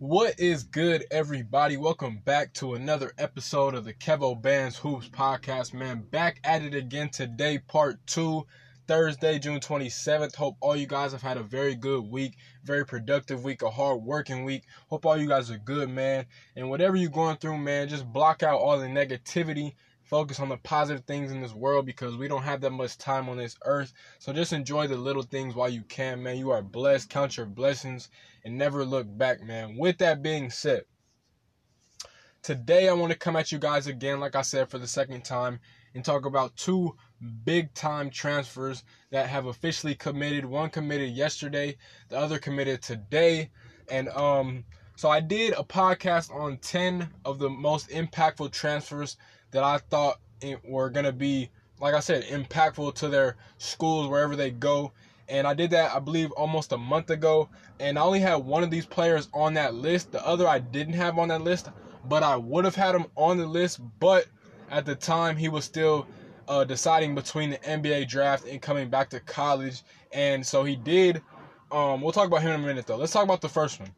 What is good, everybody? Welcome back to another episode of the Kevo Bands Hoops podcast, man. Back at it again today, part two, Thursday, June 27th. Hope all you guys have had a very good week, very productive week, a hard working week. Hope all you guys are good, man. And whatever you're going through, man, just block out all the negativity focus on the positive things in this world because we don't have that much time on this earth. So just enjoy the little things while you can, man. You are blessed. Count your blessings and never look back, man. With that being said, today I want to come at you guys again, like I said, for the second time and talk about two big time transfers that have officially committed. One committed yesterday, the other committed today. And um so I did a podcast on 10 of the most impactful transfers that I thought were going to be, like I said, impactful to their schools wherever they go. And I did that, I believe, almost a month ago. And I only had one of these players on that list. The other I didn't have on that list, but I would have had him on the list. But at the time, he was still uh, deciding between the NBA draft and coming back to college. And so he did. Um, we'll talk about him in a minute, though. Let's talk about the first one.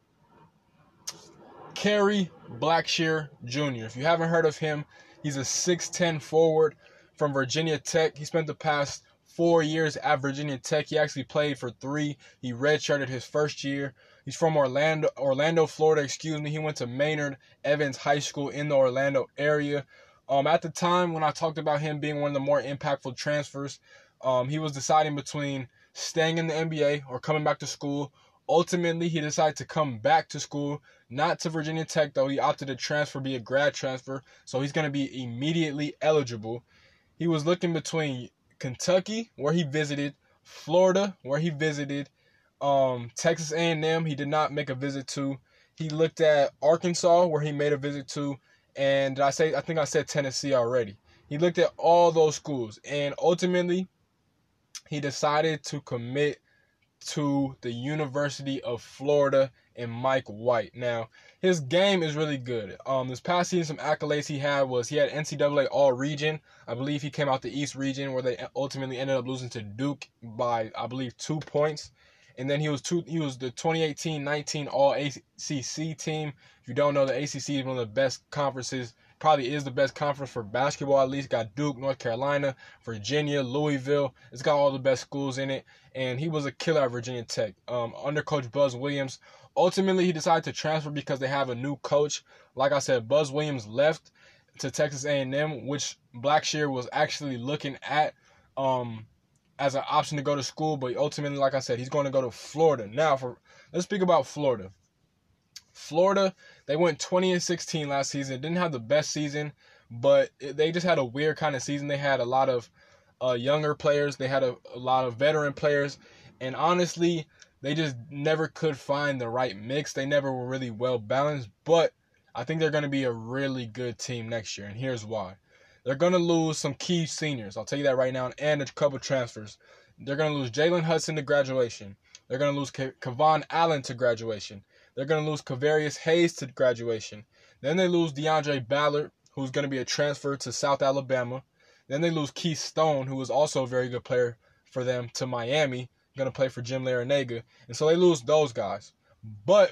Kerry Blackshear Jr. If you haven't heard of him, He's a 6'10 forward from Virginia Tech. He spent the past four years at Virginia Tech. He actually played for three. He redshirted his first year. He's from Orlando, Orlando, Florida. Excuse me. He went to Maynard Evans High School in the Orlando area. Um, at the time when I talked about him being one of the more impactful transfers, um, he was deciding between staying in the NBA or coming back to school Ultimately, he decided to come back to school, not to Virginia Tech, though. He opted to transfer, be a grad transfer, so he's going to be immediately eligible. He was looking between Kentucky, where he visited, Florida, where he visited, um, Texas A&M, he did not make a visit to. He looked at Arkansas, where he made a visit to, and I say I think I said Tennessee already. He looked at all those schools, and ultimately, he decided to commit to the University of Florida and Mike White. Now, his game is really good. Um, this past season, some accolades he had was he had NCAA All Region. I believe he came out the East Region where they ultimately ended up losing to Duke by I believe two points. And then he was two, he was the 2018-19 All ACC team. If you don't know, the ACC is one of the best conferences probably is the best conference for basketball. At least got Duke, North Carolina, Virginia, Louisville. It's got all the best schools in it, and he was a killer at Virginia Tech. Um, under Coach Buzz Williams, ultimately he decided to transfer because they have a new coach. Like I said, Buzz Williams left to Texas A&M, which Blackshear was actually looking at. Um, as an option to go to school, but ultimately, like I said, he's going to go to Florida. Now, for let's speak about Florida. Florida, they went 20 and 16 last season. Didn't have the best season, but they just had a weird kind of season. They had a lot of uh, younger players. They had a, a lot of veteran players, and honestly, they just never could find the right mix. They never were really well balanced. But I think they're going to be a really good team next year, and here's why. They're going to lose some key seniors. I'll tell you that right now, and a couple transfers. They're going to lose Jalen Hudson to graduation. They're going to lose KeVaughn Allen to graduation. They're going to lose Kevarrius Hayes to graduation. Then they lose Deaundrae Ballard, who's going to be a transfer to South Alabama. Then they lose Keith Stone, who was also a very good player for them, to Miami, going to play for Jim Larrañaga. And so they lose those guys. But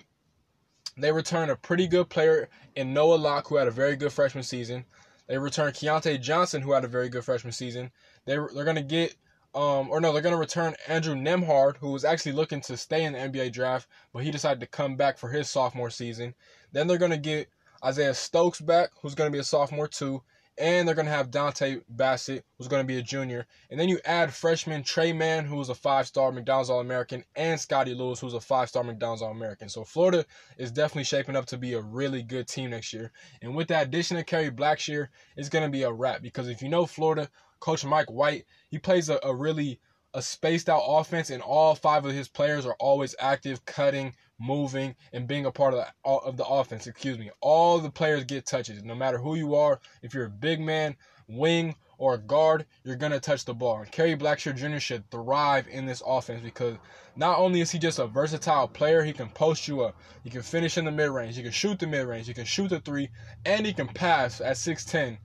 they return a pretty good player in Noah Locke, who had a very good freshman season. They return Keyontae Johnson, who had a very good freshman season. They, they're going to get um, or no, they're going to return Andrew Nembhard, who was actually looking to stay in the NBA draft, but he decided to come back for his sophomore season. Then they're going to get Isaiah Stokes back, who's going to be a sophomore too. And they're going to have Dontay Bassett, who's going to be a junior. And then you add freshman Tre Mann, who's a five star McDonald's All American, and Scottie Lewis, who's a five star McDonald's All American. So Florida is definitely shaping up to be a really good team next year. And with the addition of Kerry Blackshear, it's going to be a wrap. Because if you know Florida, Coach Mike White, he plays a, a really a spaced out offense, and all five of his players are always active, cutting, moving, and being a part of the, of the offense. Excuse me. All the players get touches, no matter who you are. If you're a big man, wing, or a guard, you're gonna touch the ball. And Kerry Blackshear Jr. should thrive in this offense because not only is he just a versatile player, he can post you up, he can finish in the mid range, he can shoot the mid range, he can shoot the three, and he can pass at 6'10.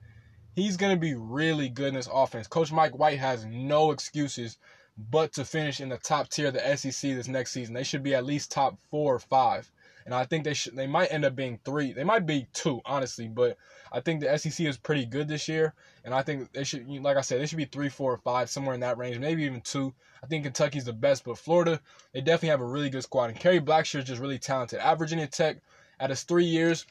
He's gonna be really good in this offense. Coach Mike White has no excuses but to finish in the top tier of the SEC this next season. They should be at least top four or five. and I think they should. They might end up being three. They might be two, honestly. But I think the SEC is pretty good this year, and I think they should. Like I said, they should be three, four, or five, somewhere in that range, maybe even two. I think Kentucky's the best, but Florida, they definitely have a really good squad, and Kerry Blackshear is just really talented. At Virginia Tech, at his three years,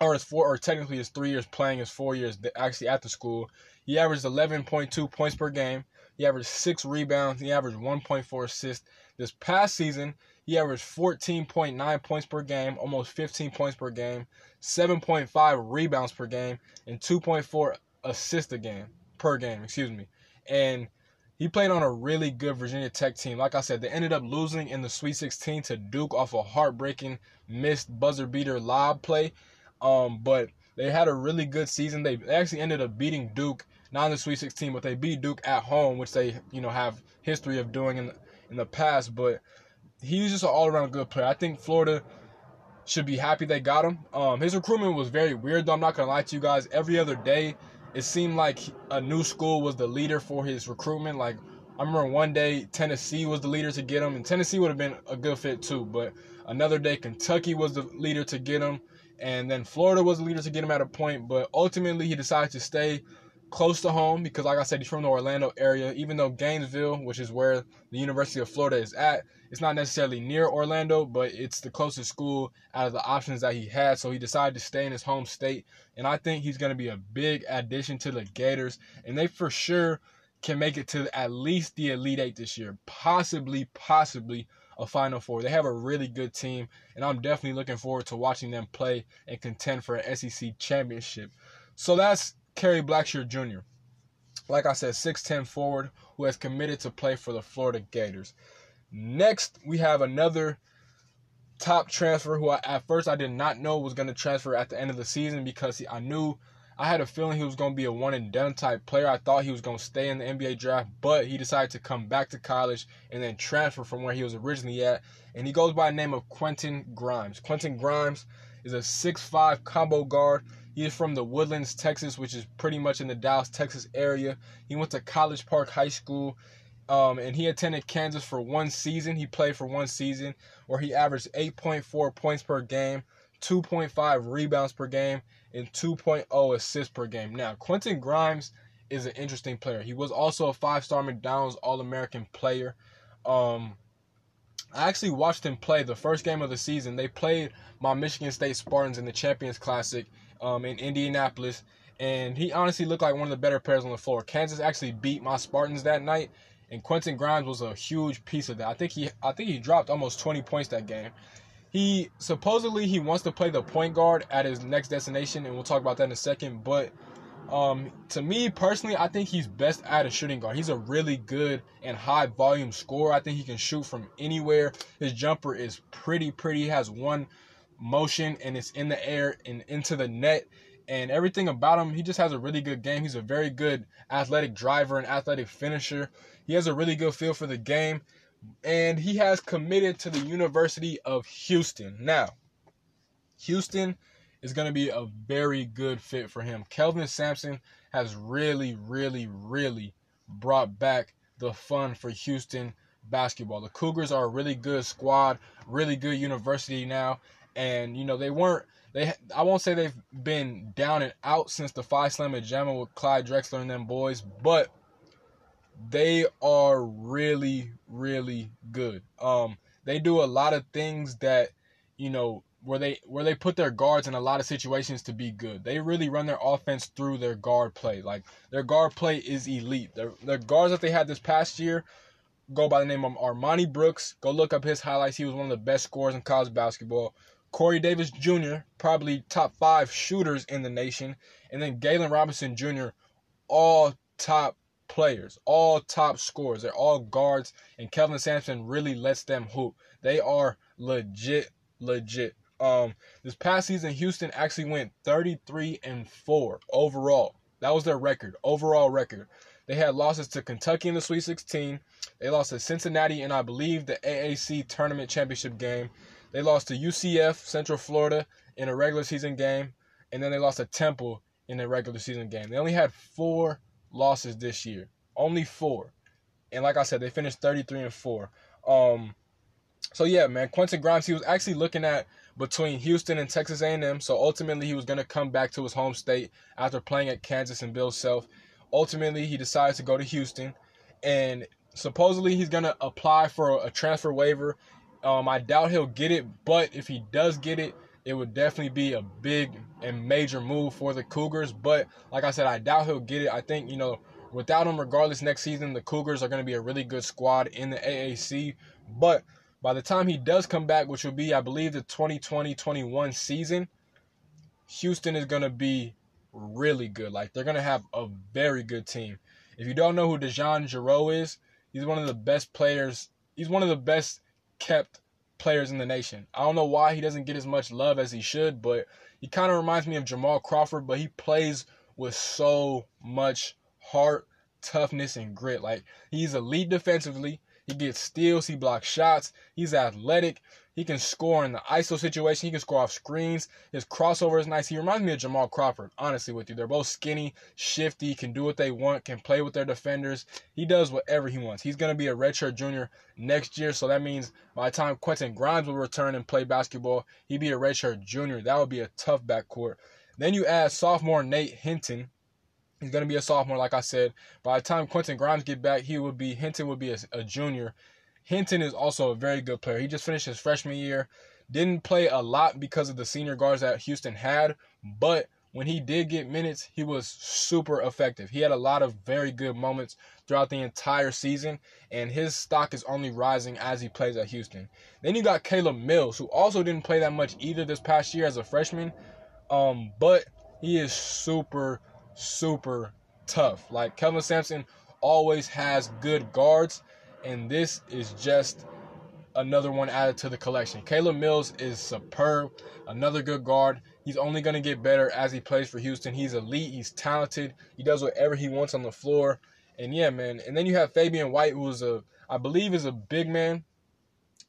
or his four, or technically his three years playing, his four years actually at the school, he averaged 11.2 points per game. He averaged six rebounds. He averaged 1.4 assists. This past season, he averaged 14.9 points per game, almost 15 points per game, 7.5 rebounds per game, and 2.4 assists a game per game. Excuse me. And he played on a really good Virginia Tech team. Like I said, they ended up losing in the Sweet 16 to Duke off a heartbreaking missed buzzer beater lob play. Um, but they had a really good season. They actually ended up beating Duke not in the Sweet 16, but they beat Duke at home, which they you know have history of doing in the, in the past. But he's just an all around good player. I think Florida should be happy they got him. Um, his recruitment was very weird, though. I'm not gonna lie to you guys. Every other day, it seemed like a new school was the leader for his recruitment. Like I remember one day Tennessee was the leader to get him, and Tennessee would have been a good fit too. But another day Kentucky was the leader to get him, and then Florida was the leader to get him at a point. But ultimately, he decided to stay close to home because, like I said, he's from the Orlando area. Even though Gainesville, which is where the University of Florida is at, it's not necessarily near Orlando, but it's the closest school out of the options that he had. So he decided to stay in his home state. And I think he's going to be a big addition to the Gators. And they for sure can make it to at least the Elite Eight this year, possibly, possibly a Final Four. They have a really good team, and I'm definitely looking forward to watching them play and contend for an SEC championship. So that's Kerry Blackshear Jr. Like I said, 6'10 forward who has committed to play for the Florida Gators. Next, we have another top transfer who I, at first I did not know was going to transfer at the end of the season because he, I knew I had a feeling he was going to be a one and done type player. I thought he was going to stay in the NBA draft, but he decided to come back to college and then transfer from where he was originally at. And he goes by the name of Quentin Grimes. Quentin Grimes is a 6'5 combo guard he is from the Woodlands, Texas, which is pretty much in the Dallas, Texas area. He went to College Park High School. Um, and he attended Kansas for one season. He played for one season where he averaged 8.4 points per game, 2.5 rebounds per game, and 2.0 assists per game. Now, Quentin Grimes is an interesting player. He was also a five-star McDonald's All-American player. Um, I actually watched him play the first game of the season. They played my Michigan State Spartans in the Champions Classic, um, in Indianapolis, and he honestly looked like one of the better players on the floor. Kansas actually beat my Spartans that night, and Quentin Grimes was a huge piece of that. I think he I think he dropped almost 20 points that game. He supposedly he wants to play the point guard at his next destination, and we'll talk about that in a second. But um, to me personally, I think he's best at a shooting guard. He's a really good and high volume scorer. I think he can shoot from anywhere. His jumper is pretty pretty. He has one motion and it's in the air and into the net and everything about him. He just has a really good game. He's a very good athletic driver and athletic finisher. He has a really good feel for the game and he has committed to the University of Houston. Now, Houston is going to be a very good fit for him. Kelvin Sampson has really, really, really brought back the fun for Houston basketball. The Cougars are a really good squad, really good university now, and you know they weren't they I won't say they've been down and out since the Phi Slama Jama with Clyde Drexler and them boys, but they are really really good. Um, they do a lot of things that you know where they where they put their guards in a lot of situations to be good. They really run their offense through their guard play. Like their guard play is elite. Their their guards that they had this past year go by the name of Armoni Brooks. Go look up his highlights. He was one of the best scorers in college basketball. Corey Davis Jr., probably top five shooters in the nation, and then Galen Robinson Jr., all top players, all top scorers. They're all guards, and Kevin Sampson really lets them hoop. They are legit, legit. Um, this past season, Houston actually went 33 and 4 overall. That was their record, overall record. They had losses to Kentucky in the Sweet 16. They lost to Cincinnati in, I believe, the AAC tournament championship game. They lost to UCF, Central Florida, in a regular season game, and then they lost to Temple in a regular season game. They only had four losses this year, only four, and like I said, they finished 33 and four. Um, So yeah, man, Quentin Grimes, he was actually looking at between Houston and Texas A&M. So ultimately, he was going to come back to his home state after playing at Kansas and Bill Self. Ultimately, he decides to go to Houston, and supposedly he's going to apply for a transfer waiver. Um, I doubt he'll get it, but if he does get it, it would definitely be a big and major move for the Cougars. But like I said, I doubt he'll get it. I think, you know, without him, regardless, next season, the Cougars are going to be a really good squad in the AAC. But by the time he does come back, which will be, I believe, the 2020 21 season, Houston is going to be really good. Like, they're going to have a very good team. If you don't know who DeJon Jarreau is, he's one of the best players. He's one of the best kept players in the nation. I don't know why he doesn't get as much love as he should, but he kind of reminds me of Jamal Crawford, but he plays with so much heart, toughness, and grit. Like he's elite defensively. He gets steals, he blocks shots, he's athletic, he can score in the ISO situation. He can score off screens. His crossover is nice. He reminds me of Jamal Crawford, honestly, with you. They're both skinny, shifty, can do what they want, can play with their defenders. He does whatever he wants. He's going to be a redshirt junior next year, so that means by the time Quentin Grimes will return and play basketball, he'd be a redshirt junior. That would be a tough backcourt. Then you add sophomore Nate Hinton. He's going to be a sophomore, like I said. By the time Quentin Grimes get back, he would be Hinton would be a, a junior. Hinton is also a very good player. He just finished his freshman year. Didn't play a lot because of the senior guards that Houston had, but when he did get minutes, he was super effective. He had a lot of very good moments throughout the entire season, and his stock is only rising as he plays at Houston. Then you got Caleb Mills, who also didn't play that much either this past year as a freshman, um, but he is super, super tough. Like Kelvin Sampson always has good guards, and this is just another one added to the collection. Caleb Mills is superb, another good guard. He's only going to get better as he plays for Houston. He's elite, he's talented, he does whatever he wants on the floor. And yeah, man. And then you have Fabian White, who is a, I believe, is a big man,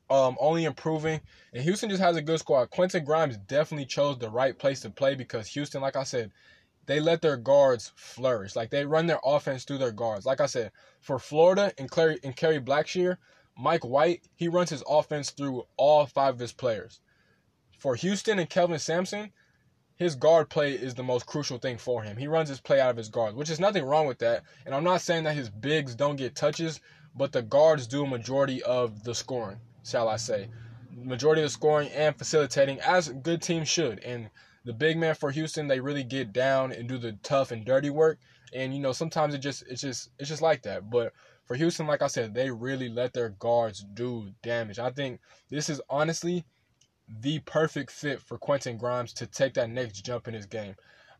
um, only improving. And Houston just has a good squad. Quentin Grimes definitely chose the right place to play because Houston, like I said, they let their guards flourish. Like they run their offense through their guards. Like I said, for Florida and Clary and Kerry Blackshear, Mike White, he runs his offense through all five of his players. For Houston and Kelvin Sampson, his guard play is the most crucial thing for him. He runs his play out of his guards, which is nothing wrong with that. And I'm not saying that his bigs don't get touches, but the guards do a majority of the scoring, shall I say. Majority of the scoring and facilitating, as good teams should. And the big man for Houston, they really get down and do the tough and dirty work. And you know, sometimes it just it's just it's just like that. But for Houston, like I said, they really let their guards do damage. I think this is honestly the perfect fit for Quentin Grimes to take that next jump in his game.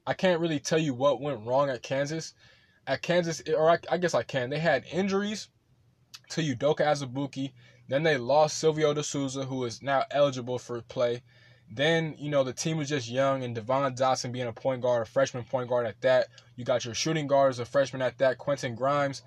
I can't really tell you what went wrong at Kansas. At Kansas, or I, I guess I can. They had injuries to Udoka Azubuike. Then they lost Silvio De Souza, who is now eligible for play. Then, you know, the team was just young and Devon Dotson being a point guard, a freshman point guard at that. You got your shooting guards, a freshman at that, Quentin Grimes.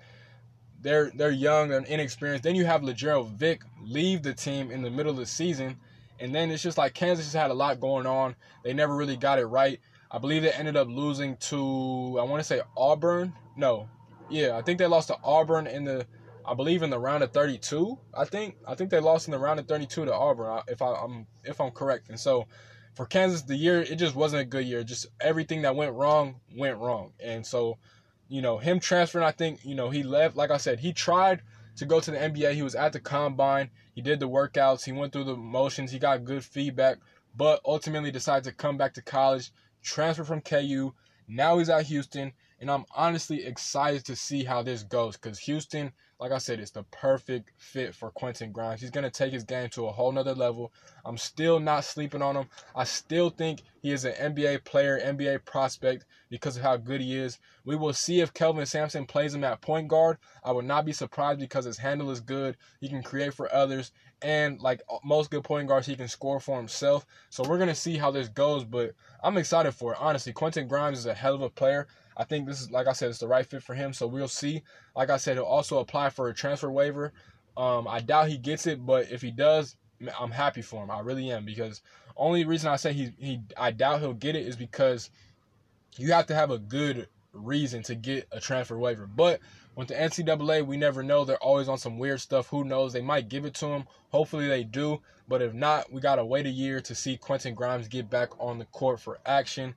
They're they're young and inexperienced. Then you have Lagerald Vick leave the team in the middle of the season. And then it's just like Kansas just had a lot going on. They never really got it right. I believe they ended up losing to I want to say Auburn. No. Yeah, I think they lost to Auburn in the I believe in the round of 32. I think I think they lost in the round of 32 to Auburn if I, am if I'm correct. And so for Kansas, the year it just wasn't a good year. Just everything that went wrong went wrong. And so, you know, him transferring, I think you know he left. Like I said, he tried to go to the NBA. He was at the combine. He did the workouts. He went through the motions. He got good feedback, but ultimately decided to come back to college, transfer from KU. Now he's at Houston, and I'm honestly excited to see how this goes because Houston like I said, it's the perfect fit for Quentin Grimes. He's going to take his game to a whole nother level. I'm still not sleeping on him. I still think he is an NBA player, NBA prospect because of how good he is. We will see if Kelvin Sampson plays him at point guard. I would not be surprised because his handle is good. He can create for others. And like most good point guards, he can score for himself. So we're going to see how this goes. But I'm excited for it. Honestly, Quentin Grimes is a hell of a player. I think this is, like I said, it's the right fit for him. So we'll see. Like I said, he'll also apply for a transfer waiver. Um, I doubt he gets it, but if he does, I'm happy for him. I really am because only reason I say he he I doubt he'll get it is because you have to have a good reason to get a transfer waiver. But with the NCAA, we never know. They're always on some weird stuff. Who knows? They might give it to him. Hopefully they do. But if not, we got to wait a year to see Quentin Grimes get back on the court for action.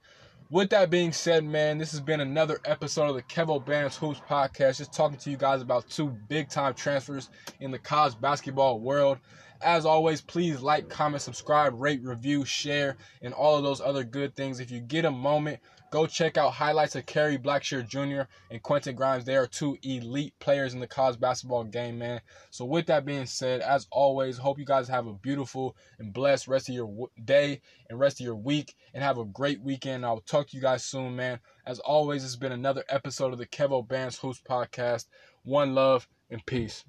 With that being said, man, this has been another episode of the Kevo Bands Hoops podcast. Just talking to you guys about two big time transfers in the college basketball world. As always, please like, comment, subscribe, rate, review, share, and all of those other good things. If you get a moment, go check out highlights of Kerry Blackshear Jr. and Quentin Grimes. They are two elite players in the college basketball game, man. So, with that being said, as always, hope you guys have a beautiful and blessed rest of your day and rest of your week, and have a great weekend. I'll talk to you guys soon, man. As always, it's been another episode of the Kevo Bands Hoops podcast. One love and peace.